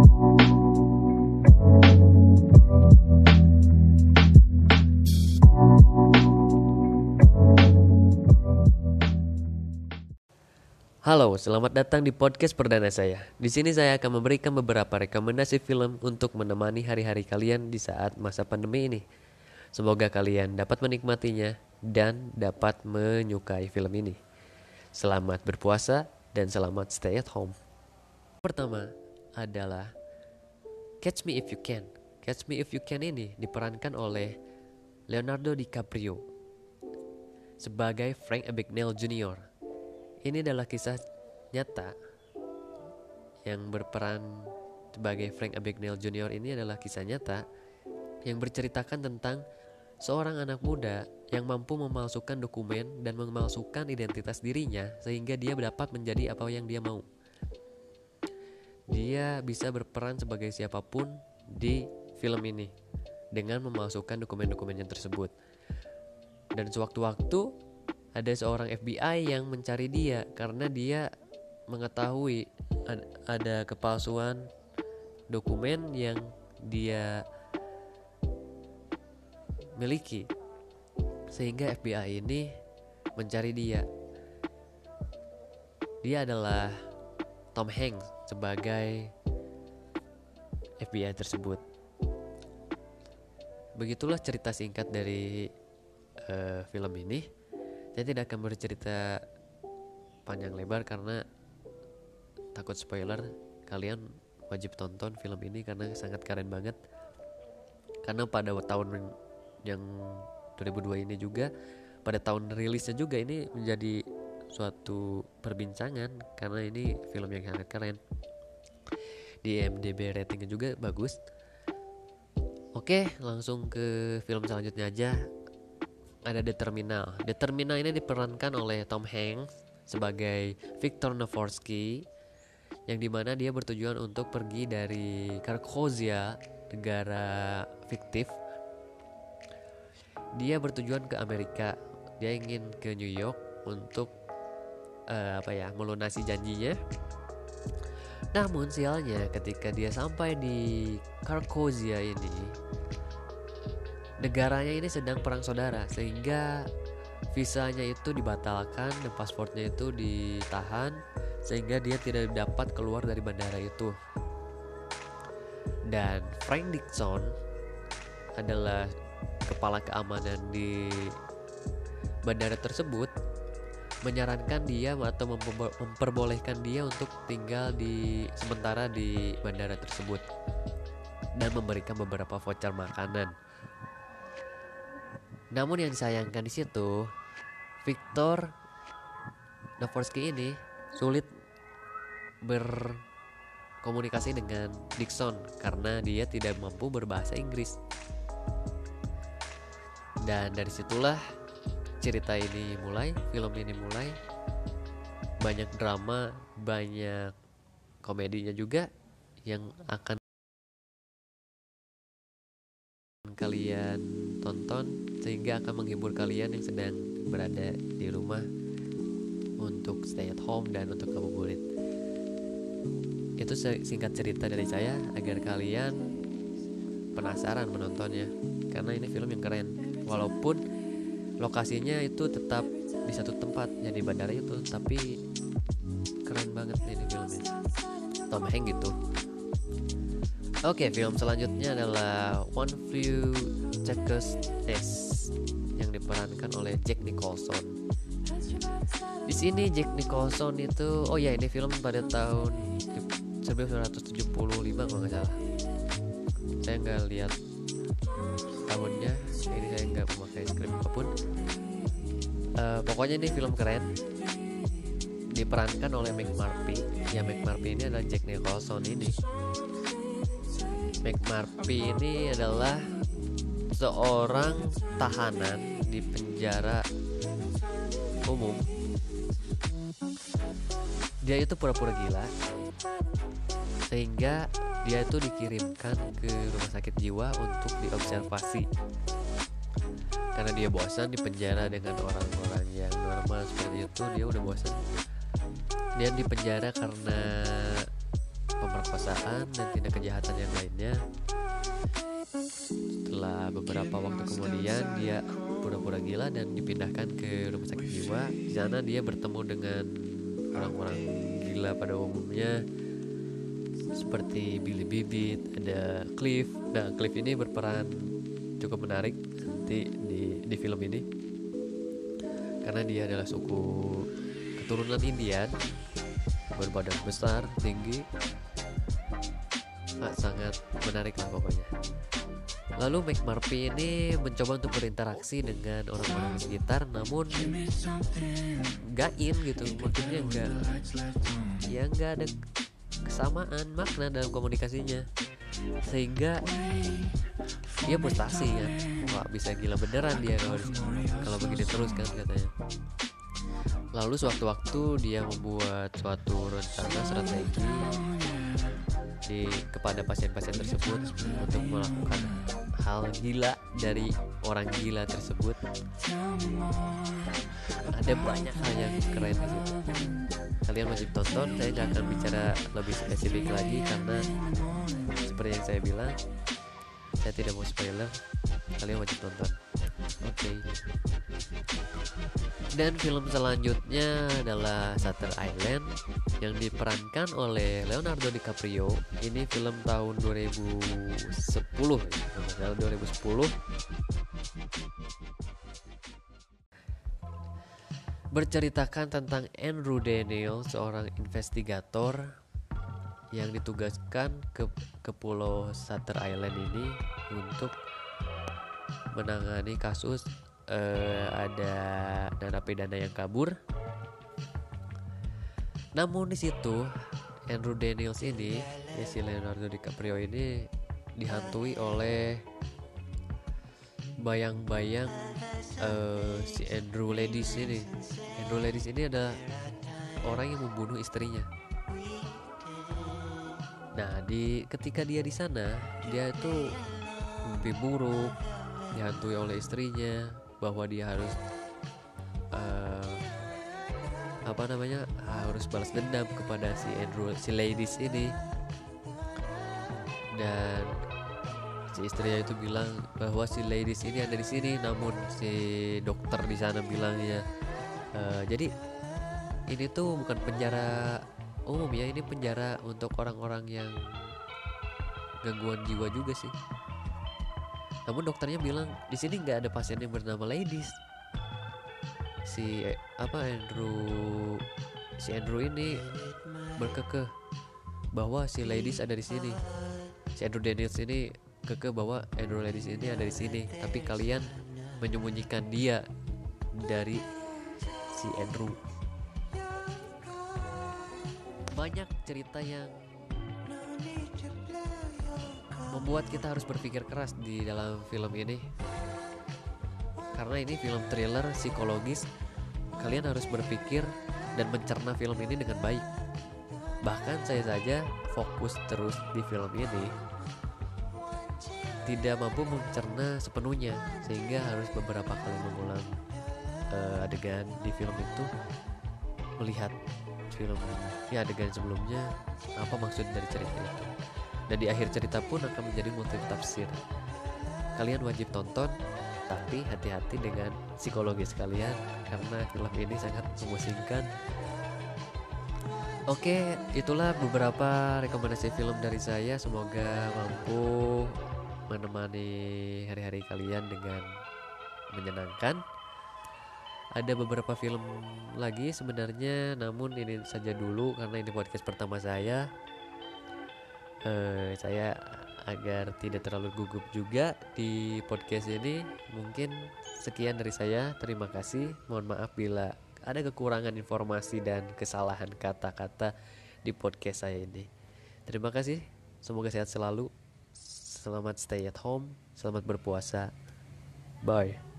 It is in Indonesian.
Halo, selamat datang di podcast perdana saya. Di sini saya akan memberikan beberapa rekomendasi film untuk menemani hari-hari kalian di saat masa pandemi ini. Semoga kalian dapat menikmatinya dan dapat menyukai film ini. Selamat berpuasa dan selamat stay at home. Pertama adalah Catch Me If You Can. Catch Me If You Can ini diperankan oleh Leonardo DiCaprio sebagai Frank Abagnale Jr ini adalah kisah nyata yang berperan sebagai Frank Abagnale Jr. ini adalah kisah nyata yang berceritakan tentang seorang anak muda yang mampu memalsukan dokumen dan memalsukan identitas dirinya sehingga dia dapat menjadi apa yang dia mau. Dia bisa berperan sebagai siapa pun di film ini dengan memalsukan dokumen-dokumennya tersebut. Dan sewaktu-waktu ada seorang FBI yang mencari dia karena dia mengetahui ada kepalsuan dokumen yang dia miliki. Sehingga FBI ini mencari dia. Dia adalah Tom Hanks sebagai FBI tersebut. Begitulah cerita singkat dari uh, film ini. Saya tidak akan bercerita panjang lebar karena takut spoiler. Kalian wajib tonton film ini karena sangat keren banget. Karena pada tahun yang 2002 ini juga pada tahun rilisnya juga ini menjadi suatu perbincangan karena ini film yang sangat keren. Di IMDb ratingnya juga bagus. Oke langsung ke film selanjutnya aja. Ada The Terminal. The Terminal ini diperankan oleh Tom Hanks sebagai Victor Novorsky yang di mana dia bertujuan untuk pergi dari Karkozia negara fiktif. Dia bertujuan ke Amerika. Dia ingin ke New York untuk uh, apa ya melunasi janjinya namun sialnya ketika dia sampai di Karkozia ini negaranya ini sedang perang saudara sehingga visanya itu dibatalkan dan pasportnya itu ditahan sehingga dia tidak dapat keluar dari bandara itu. Dan Frank Dixon adalah kepala keamanan di bandara tersebut menyarankan dia atau memperbolehkan dia untuk tinggal di sementara di bandara tersebut dan memberikan beberapa voucher makanan namun yang disayangkan di situ, Victor Davorsky ini sulit berkomunikasi dengan Dixon karena dia tidak mampu berbahasa Inggris. Dan dari situlah cerita ini mulai, film ini mulai. Banyak drama, banyak komedinya juga yang akan kalian tonton sehingga akan menghibur kalian yang sedang berada di rumah untuk stay at home dan untuk ngabuburit. Itu singkat cerita dari saya agar kalian penasaran menontonnya karena ini film yang keren. Walaupun lokasinya itu tetap di satu tempat jadi bandara itu tapi keren banget ini filmnya. Tom Hanks gitu. Oke, film selanjutnya adalah One Flew Checkers Nest yang diperankan oleh Jack Nicholson. Di sini Jack Nicholson itu, oh ya ini film pada tahun 1975 kalau nggak salah. Saya nggak lihat tahunnya, ini saya nggak memakai skrip apa pun. Uh, pokoknya ini film keren diperankan oleh Mac Murphy. Ya Mac Murphy ini adalah Jack Nicholson ini McMurphy ini adalah seorang tahanan di penjara umum. Dia itu pura-pura gila sehingga dia itu dikirimkan ke rumah sakit jiwa untuk diobservasi karena dia bosan di penjara dengan orang-orang yang normal seperti itu dia udah bosan dia di penjara karena pemerkosaan dan tindak kejahatan yang lainnya. Setelah beberapa waktu kemudian dia pura-pura gila dan dipindahkan ke rumah sakit jiwa. Di sana dia bertemu dengan orang-orang gila pada umumnya seperti Billy Bibit, ada Cliff. Nah, Cliff ini berperan cukup menarik nanti di di film ini karena dia adalah suku keturunan Indian berbadan besar, tinggi, nah, sangat menarik lah pokoknya. Lalu Mac Murphy ini mencoba untuk berinteraksi dengan orang-orang sekitar, namun nggak in gitu, maksudnya nggak, ya nggak ada kesamaan makna dalam komunikasinya, sehingga dia frustasi kan, wah bisa gila beneran dia kalau kalau begini terus kan katanya. Lalu sewaktu-waktu dia membuat suatu rencana strategi di kepada pasien-pasien tersebut untuk melakukan hal gila dari orang gila tersebut. Ada banyak hal yang keren di. Kalian wajib tonton. Saya nggak akan bicara lebih spesifik lagi karena seperti yang saya bilang, saya tidak mau spoiler. Kalian wajib tonton. Oke. Okay. Dan film selanjutnya adalah Shutter Island yang diperankan oleh Leonardo DiCaprio. Ini film tahun 2010 ya, 2010. Berceritakan tentang Andrew Daniel, seorang investigator yang ditugaskan ke ke pulau Shutter Island ini untuk menangani kasus uh, ada narapidana yang kabur. Namun di situ Andrew Daniels ini, ya si Leonardo DiCaprio ini dihantui oleh bayang-bayang uh, si Andrew Ladies ini. Andrew Ladies ini ada orang yang membunuh istrinya. Nah, di ketika dia di sana, dia itu mimpi buruk, dihantui oleh istrinya, bahwa dia harus uh, apa namanya harus balas dendam kepada si Andrew si ladies ini dan si istrinya itu bilang bahwa si ladies ini ada di sini namun si dokter di sana bilangnya uh, jadi ini tuh bukan penjara umum ya ini penjara untuk orang-orang yang gangguan jiwa juga sih. Namun dokternya bilang di sini nggak ada pasien yang bernama ladies. Si apa Andrew si Andrew ini berkekeh bahwa si ladies ada di sini. Si Andrew Daniels ini kekeh bahwa Andrew ladies ini ada di sini. Tapi kalian menyembunyikan dia dari si Andrew. Banyak cerita yang membuat kita harus berpikir keras di dalam film ini. Karena ini film thriller psikologis kalian harus berpikir dan mencerna film ini dengan baik. Bahkan saya saja fokus terus di film ini tidak mampu mencerna sepenuhnya sehingga harus beberapa kali mengulang uh, adegan di film itu melihat film ya adegan sebelumnya apa maksud dari cerita itu dan di akhir cerita pun akan menjadi motif tafsir. Kalian wajib tonton, tapi hati-hati dengan psikologis kalian karena film ini sangat memusingkan. Oke, itulah beberapa rekomendasi film dari saya. Semoga mampu menemani hari-hari kalian dengan menyenangkan. Ada beberapa film lagi sebenarnya, namun ini saja dulu karena ini podcast pertama saya. Uh, saya agar tidak terlalu gugup juga di podcast ini mungkin sekian dari saya. Terima kasih. Mohon maaf bila ada kekurangan informasi dan kesalahan kata-kata di podcast saya ini. Terima kasih. Semoga sehat selalu selamat stay at home. Selamat berpuasa. Bye